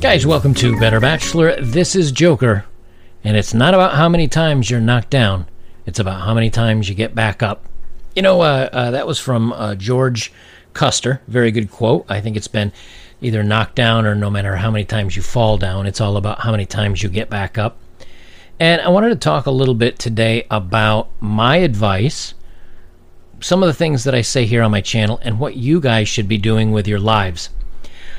Guys, welcome to Better Bachelor. This is Joker, and it's not about how many times you're knocked down, it's about how many times you get back up. You know, uh, uh, that was from uh, George Custer. Very good quote. I think it's been either knocked down or no matter how many times you fall down, it's all about how many times you get back up. And I wanted to talk a little bit today about my advice, some of the things that I say here on my channel, and what you guys should be doing with your lives.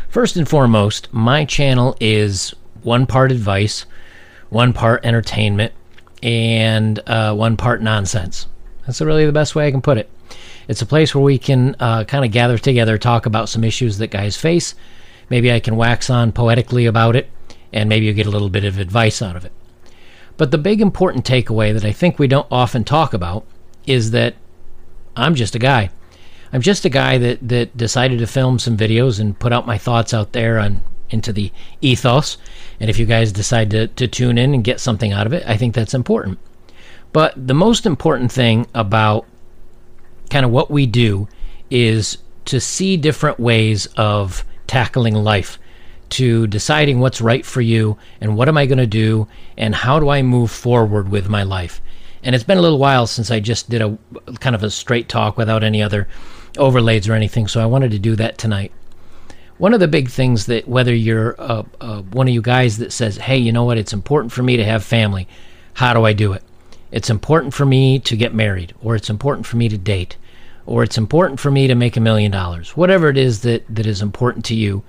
First and foremost, my channel is one part advice, one part entertainment, and uh, one part nonsense. That's really the best way I can put it. It's a place where we can uh, kind of gather together, talk about some issues that guys face. Maybe I can wax on poetically about it, and maybe you get a little bit of advice out of it. But the big important takeaway that I think we don't often talk about is that I'm just a guy. I'm just a guy that, that decided to film some videos and put out my thoughts out there on into the ethos. And if you guys decide to, to tune in and get something out of it, I think that's important. But the most important thing about kind of what we do is to see different ways of tackling life, to deciding what's right for you and what am I going to do and how do I move forward with my life. And it's been a little while since I just did a kind of a straight talk without any other overlays or anything, so I wanted to do that tonight. One of the big things that whether you're uh, uh, one of you guys that says, "Hey, you know what? It's important for me to have family. How do I do it? It's important for me to get married, or it's important for me to date, or it's important for me to make a million dollars. Whatever it is that that is important to you."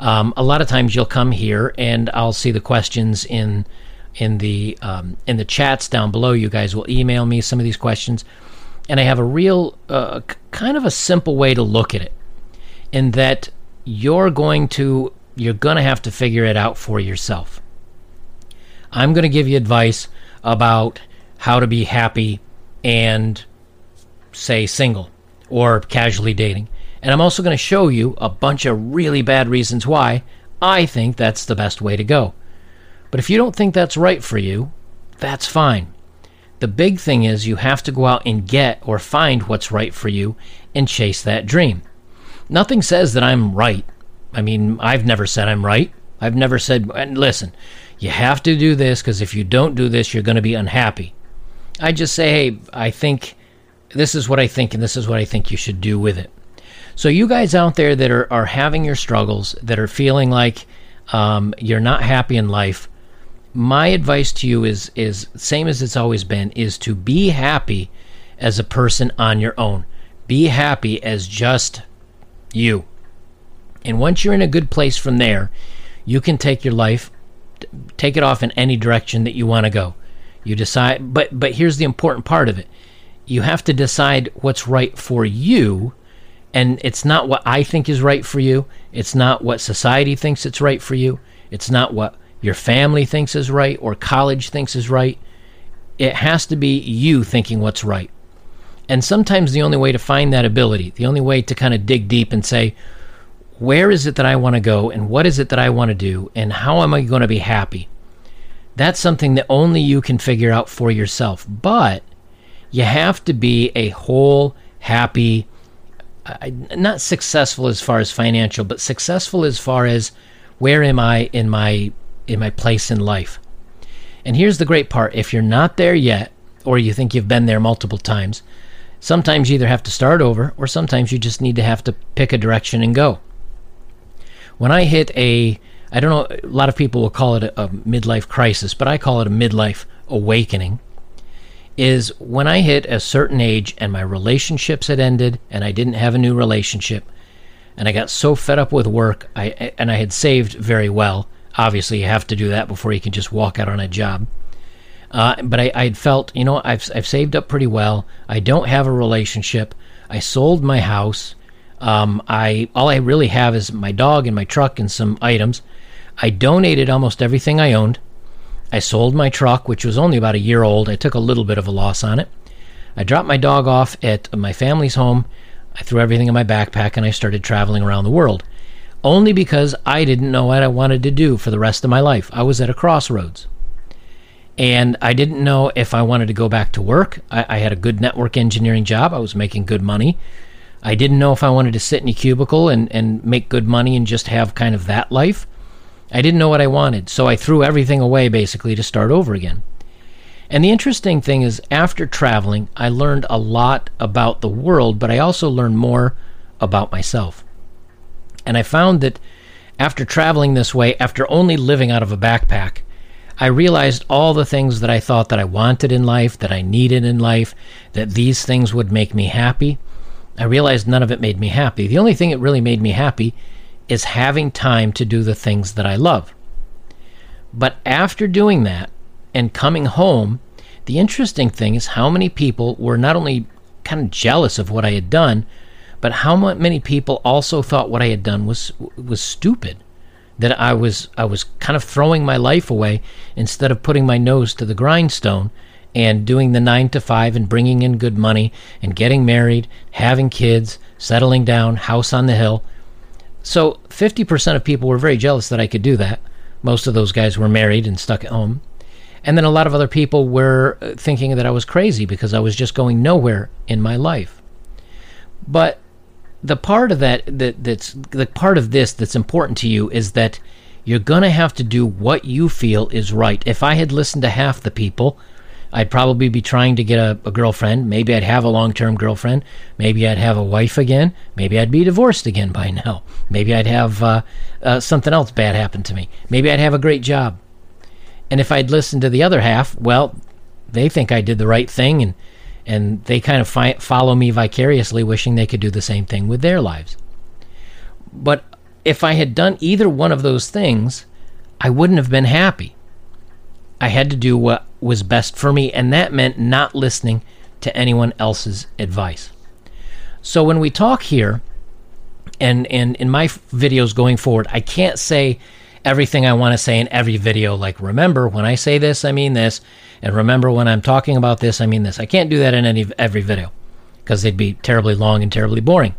Um, a lot of times you'll come here and I'll see the questions in in the um, in the chats down below. You guys will email me some of these questions and I have a real uh, kind of a simple way to look at it in that you're going to you're going to have to figure it out for yourself. I'm going to give you advice about how to be happy and say single or casually dating. And I'm also going to show you a bunch of really bad reasons why I think that's the best way to go. But if you don't think that's right for you, that's fine. The big thing is you have to go out and get or find what's right for you and chase that dream. Nothing says that I'm right. I mean, I've never said I'm right. I've never said, and listen, you have to do this because if you don't do this, you're going to be unhappy. I just say, hey, I think this is what I think, and this is what I think you should do with it. So, you guys out there that are, are having your struggles, that are feeling like um, you're not happy in life, my advice to you is is same as it's always been is to be happy as a person on your own. Be happy as just you. And once you're in a good place from there, you can take your life take it off in any direction that you want to go. You decide but but here's the important part of it. You have to decide what's right for you and it's not what I think is right for you. It's not what society thinks it's right for you. It's not what your family thinks is right or college thinks is right. It has to be you thinking what's right. And sometimes the only way to find that ability, the only way to kind of dig deep and say, where is it that I want to go and what is it that I want to do and how am I going to be happy? That's something that only you can figure out for yourself. But you have to be a whole, happy, uh, not successful as far as financial, but successful as far as where am I in my in my place in life. And here's the great part if you're not there yet, or you think you've been there multiple times, sometimes you either have to start over, or sometimes you just need to have to pick a direction and go. When I hit a, I don't know, a lot of people will call it a, a midlife crisis, but I call it a midlife awakening. Is when I hit a certain age and my relationships had ended and I didn't have a new relationship, and I got so fed up with work, I and I had saved very well Obviously, you have to do that before you can just walk out on a job. Uh, but I, I felt, you know, I've, I've saved up pretty well. I don't have a relationship. I sold my house. Um, I all I really have is my dog and my truck and some items. I donated almost everything I owned. I sold my truck, which was only about a year old. I took a little bit of a loss on it. I dropped my dog off at my family's home. I threw everything in my backpack and I started traveling around the world only because I didn't know what I wanted to do for the rest of my life. I was at a crossroads. And I didn't know if I wanted to go back to work. I, I had a good network engineering job, I was making good money. I didn't know if I wanted to sit in a cubicle and, and make good money and just have kind of that life. I didn't know what I wanted, so I threw everything away basically to start over again. And the interesting thing is, after traveling, I learned a lot about the world, but I also learned more about myself. And I found that after traveling this way, after only living out of a backpack, I realized all the things that I thought that I wanted in life, that I needed in life, that these things would make me happy. I realized none of it made me happy. The only thing that really made me happy is having time to do the things that I love. But after doing that and coming home, the interesting thing is how many people were not only kind of jealous of what I had done, but how many people also thought what I had done was was stupid. That I was I was kind of throwing my life away instead of putting my nose to the grindstone and doing the 9 to 5 and bringing in good money and getting married, having kids, settling down, house on the hill. So 50% of people were very jealous that I could do that. Most of those guys were married and stuck at home. And then a lot of other people were uh, thinking that I was crazy because I was just going nowhere in my life. But the part of that, that that's the part of this that's important to you is that you're going to have to do what you feel is right. If I had listened to half the people, I'd probably be trying to get a, a girlfriend. Maybe I'd have a long term girlfriend. Maybe I'd have a wife again. Maybe I'd be divorced again by now. Maybe I'd have uh, uh, something else bad happen to me. Maybe I'd have a great job. And if I'd listened to the other half, well, they think I did the right thing and and they kind of fi- follow me vicariously, wishing they could do the same thing with their lives. But if I had done either one of those things, I wouldn't have been happy. I had to do what was best for me, and that meant not listening to anyone else's advice. So when we talk here, and, and in my videos going forward, I can't say everything I want to say in every video. Like, remember, when I say this, I mean this. And remember, when I'm talking about this, I mean this. I can't do that in any every video because they'd be terribly long and terribly boring.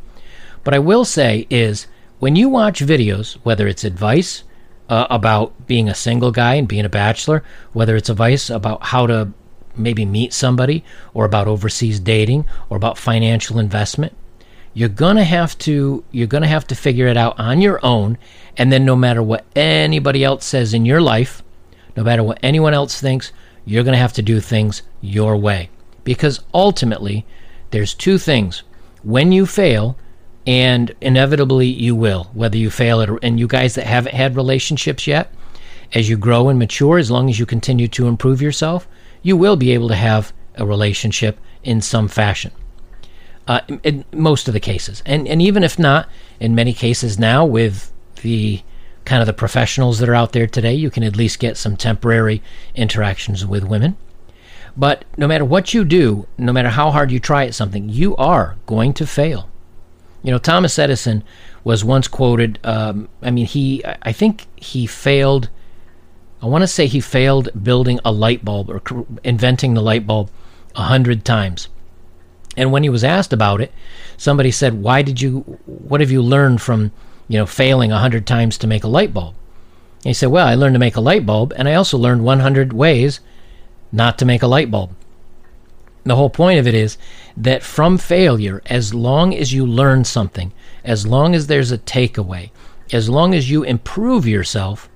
But I will say is when you watch videos, whether it's advice uh, about being a single guy and being a bachelor, whether it's advice about how to maybe meet somebody, or about overseas dating, or about financial investment, you're gonna have to you're gonna have to figure it out on your own and then no matter what anybody else says in your life no matter what anyone else thinks you're gonna have to do things your way. Because ultimately there's two things. When you fail and inevitably you will whether you fail it or, and you guys that haven't had relationships yet as you grow and mature as long as you continue to improve yourself you will be able to have a relationship in some fashion. Uh, in most of the cases. And and even if not, in many cases now with the kind of the professionals that are out there today, you can at least get some temporary interactions with women. But no matter what you do, no matter how hard you try at something, you are going to fail. You know, Thomas Edison was once quoted. Um, I mean, he, I think he failed. I want to say he failed building a light bulb or inventing the light bulb a hundred times. And when he was asked about it, somebody said, "Why did you? What have you learned from, you know, failing a hundred times to make a light bulb?" And he said, "Well, I learned to make a light bulb, and I also learned 100 ways not to make a light bulb." The whole point of it is that from failure, as long as you learn something, as long as there's a takeaway, as long as you improve yourself,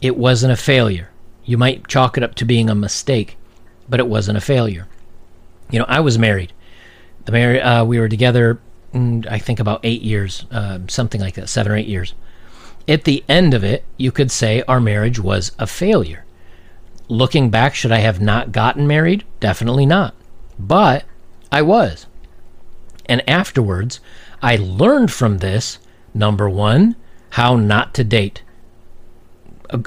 it wasn't a failure. You might chalk it up to being a mistake, but it wasn't a failure. You know, I was married the mar- uh, we were together, I think about eight years, uh, something like that, seven or eight years. At the end of it, you could say our marriage was a failure. Looking back, should I have not gotten married? Definitely not. But I was. And afterwards, I learned from this number one, how not to date.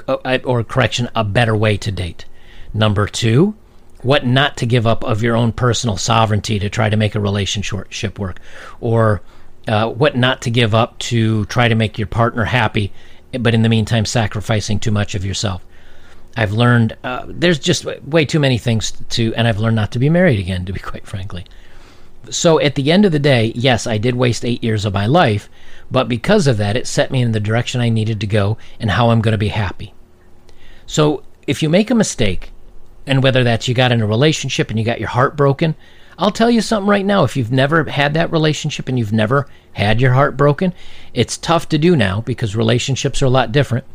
Or, correction, a better way to date. Number two, what not to give up of your own personal sovereignty to try to make a relationship work, or uh, what not to give up to try to make your partner happy, but in the meantime sacrificing too much of yourself. I've learned uh, there's just way too many things to, and I've learned not to be married again, to be quite frankly. So at the end of the day, yes, I did waste eight years of my life, but because of that, it set me in the direction I needed to go and how I'm going to be happy. So if you make a mistake, And whether that's you got in a relationship and you got your heart broken, I'll tell you something right now. If you've never had that relationship and you've never had your heart broken, it's tough to do now because relationships are a lot different.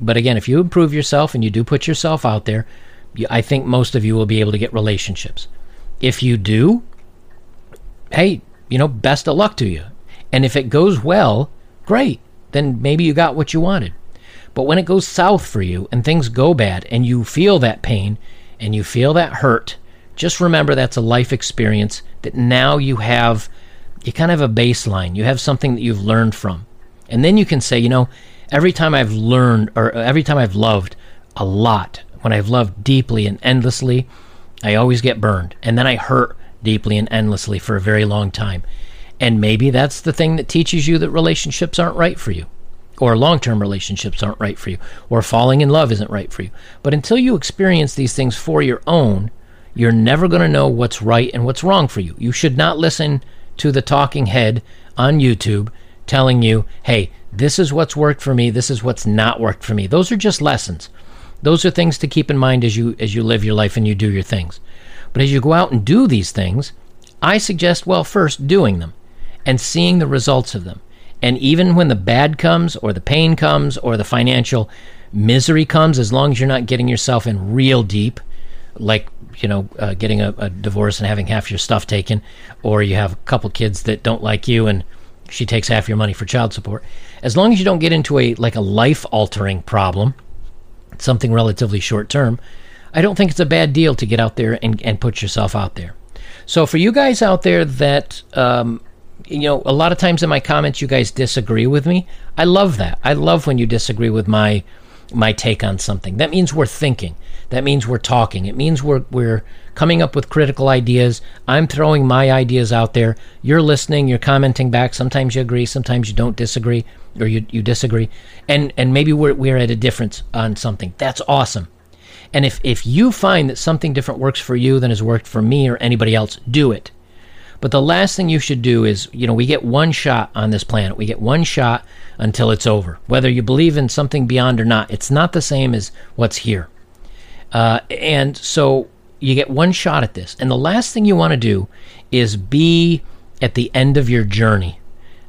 But again, if you improve yourself and you do put yourself out there, I think most of you will be able to get relationships. If you do, hey, you know, best of luck to you. And if it goes well, great. Then maybe you got what you wanted. But when it goes south for you and things go bad and you feel that pain and you feel that hurt, just remember that's a life experience that now you have, you kind of have a baseline. You have something that you've learned from. And then you can say, you know, every time I've learned or every time I've loved a lot, when I've loved deeply and endlessly, I always get burned. And then I hurt deeply and endlessly for a very long time. And maybe that's the thing that teaches you that relationships aren't right for you or long term relationships aren't right for you, or falling in love isn't right for you. But until you experience these things for your own, you're never going to know what's right and what's wrong for you. You should not listen to the talking head on YouTube telling you, hey, this is what's worked for me, this is what's not worked for me. Those are just lessons. Those are things to keep in mind as you as you live your life and you do your things. But as you go out and do these things, I suggest well first doing them and seeing the results of them. And even when the bad comes, or the pain comes, or the financial misery comes, as long as you're not getting yourself in real deep, like you know, uh, getting a, a, divorce and having half your stuff taken, or you have a couple kids that don't like you and she takes half your money for child support. As long as you don't get into a like a life altering problem, something relatively short term, I don't think it's a bad deal to get out there and, and put yourself out there. So for you guys out there that um, you know, a lot of times in my comments, you guys disagree with me. I love that. I love when you disagree with my my take on something. That means we're thinking. That means we're talking. It means we're we're coming up with critical ideas. I'm throwing my ideas out there. You're listening. You're commenting back. Sometimes you agree. Sometimes you don't disagree, or you you disagree. And and maybe we're we're at a difference on something. That's awesome. And if if you find that something different works for you than has worked for me or anybody else, do it. But the last thing you should do is, you know, we get one shot on this planet. We get one shot until it's over. Whether you believe in something beyond or not, it's not the same as what's here. Uh, and so you get one shot at this. And the last thing you want to do is be at the end of your journey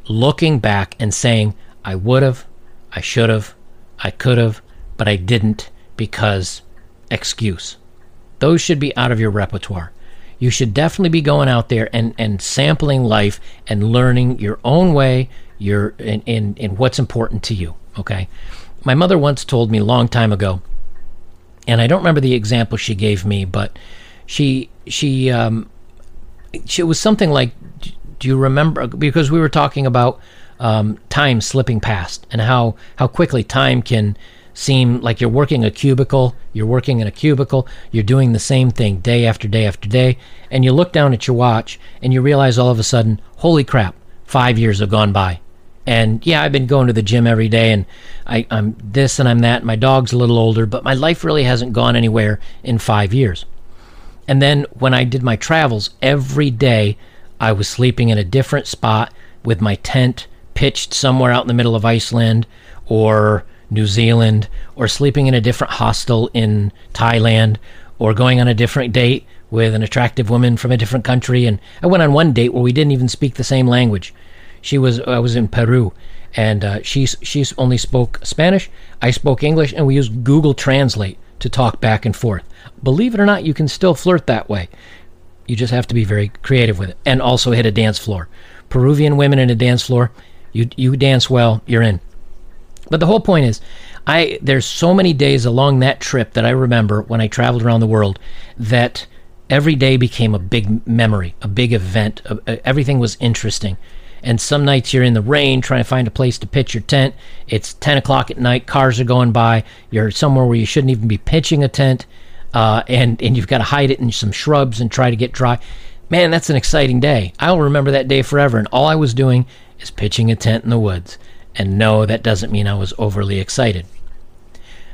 looking back and saying, I would have, I should have, I could have, but I didn't because excuse. Those should be out of your repertoire you should definitely be going out there and, and sampling life and learning your own way your in, in, what's important to you okay? My mother once told me a long time ago and i don't remember the example she gave me but she she um she was something like do you remember because we were talking about um, time slipping past and how how quickly time can seem like you're working a cubicle, you're working in a cubicle, you're doing the same thing day after day after day, and you look down at your watch and you realize all of a sudden, holy crap, five years have gone by. And yeah, I've been going to the gym every day and I, am this and I'm that. My dog's a little older, but my life really hasn't gone anywhere in five years. And then when I did my travels, every day I was sleeping in a different spot with my tent pitched somewhere out in the middle of Iceland or New Zealand, or sleeping in a different hostel in Thailand, or going on a different date with an attractive woman from a different country. And I went on one date where we didn't even speak the same language. She was I was in Peru, and uh, she she only spoke Spanish. I spoke English, and we used Google Translate to talk back and forth. Believe it or not, you can still flirt that way. You just have to be very creative with it, and also hit a dance floor. Peruvian women in a dance floor, you you dance well, you're in. But the whole point is, I there's so many days along that trip that I remember when I traveled around the world that every day became a big memory, a big event. everything was interesting. And some nights you're in the rain trying to find a place to pitch your tent. It's 10 o'clock at night, cars are going by. You're somewhere where you shouldn't even be pitching a tent, uh, and and you've got to hide it in some shrubs and try to get dry. Man, that's an exciting day. I'll remember that day forever. And all I was doing is pitching a tent in the woods. And no, that doesn't mean I was overly excited.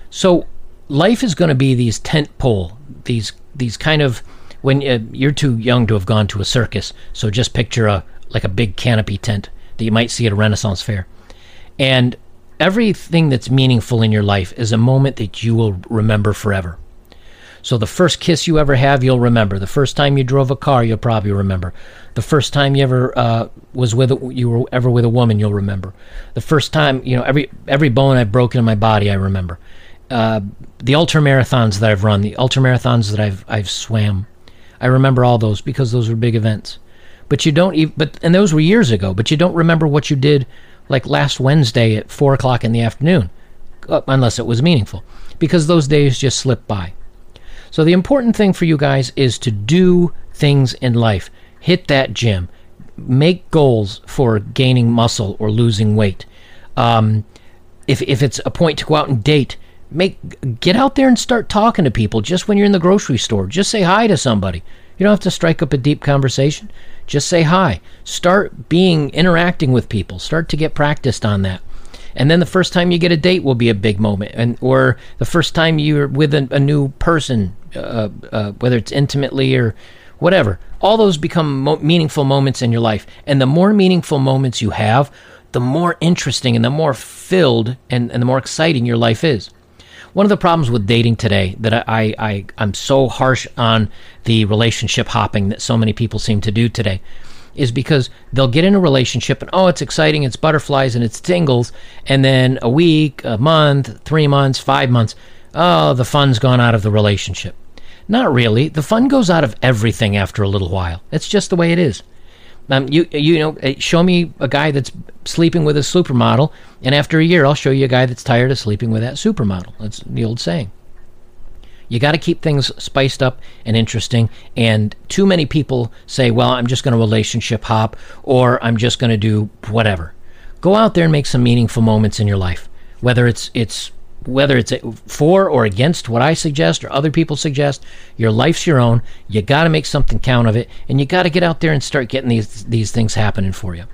So life is going to be these tent pole, these these kind of when uh, you're too young to have gone to a circus. So just picture a like a big canopy tent that you might see at a Renaissance fair. And everything that's meaningful in your life is a moment that you will remember forever. So the first kiss you ever have, you'll remember. The first time you drove a car, you'll probably remember. The first time you ever uh, was with a, you were ever with a woman, you'll remember. The first time, you know, every every bone I've broken in my body, I remember. Uh, the ultra marathons that I've run, the ultra marathons that I've I've swam, I remember all those because those were big events. But you don't even, but and those were years ago. But you don't remember what you did like last Wednesday at four o'clock in the afternoon, uh, unless it was meaningful, because those days just slip by. So the important thing for you guys is to do things in life. Hit that gym. Make goals for gaining muscle or losing weight. Um, if if it's a point to go out and date, make get out there and start talking to people. Just when you're in the grocery store, just say hi to somebody. You don't have to strike up a deep conversation. Just say hi. Start being interacting with people. Start to get practiced on that and then the first time you get a date will be a big moment and or the first time you're with a, a new person uh, uh, whether it's intimately or whatever all those become mo- meaningful moments in your life. And the more meaningful moments you have the more interesting and the more filled and, and the more exciting your life is. One of the problems with dating today that I, I i'm so harsh on the relationship hopping that so many people seem to do today is because they'll get in a relationship and oh, it's exciting, it's butterflies and it's tingles, and then a week, a month, three months, five months, oh, the fun's gone out of the relationship. Not really. The fun goes out of everything after a little while. It's just the way it is. Um, you you know, eh, show me a guy that's sleeping with a supermodel, and after a year, I'll show you a guy that's tired of sleeping with that supermodel. That's the old saying. You got to keep things spiced up and interesting. And too many people say, well, I'm just going to relationship hop or I'm just going to do whatever. Go out there and make some meaningful moments in your life. Whether it's it's whether it's for or against what I suggest or other people suggest, your life's your own. You got to make something count of it, and you got to get out there and start getting these these things happening for you.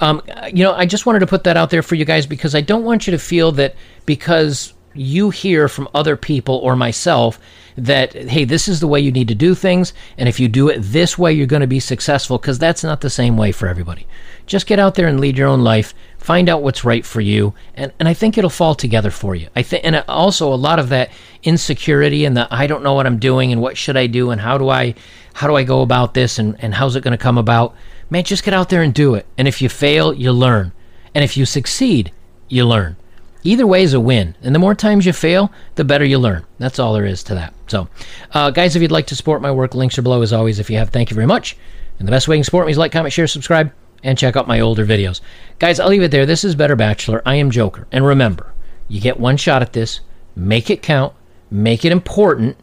Um, you know, I just wanted to put that out there for you guys because I don't want you to feel that because you hear from other people or myself that hey this is the way you need to do things and if you do it this way you're going to be successful because that's not the same way for everybody. Just get out there and lead your own life find out what's right for you and, and i think it'll fall together for you. I think and uh, also a lot of that insecurity and the i don't know what i'm doing and what should i do and how do i how do i go about this and, and how's it going to come about? Man just get out there and do it and if you fail you learn and if you succeed you learn Either way is a win. And the more times you fail, the better you learn. That's all there is to that. So, uh, guys, if you'd like to support my work, links are below as always. If you have, thank you very much. And the best way you can support me is like, comment, share, subscribe, and check out my older videos. Guys, I'll leave it there. This is Better Bachelor. I am Joker. And remember, you get one shot at this. Make it count. Make it important.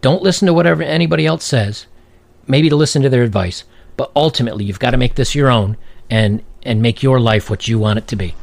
Don't listen to whatever anybody else says. Maybe to listen to their advice. But ultimately, you've got to make this your own and, and make your life what you want it to be.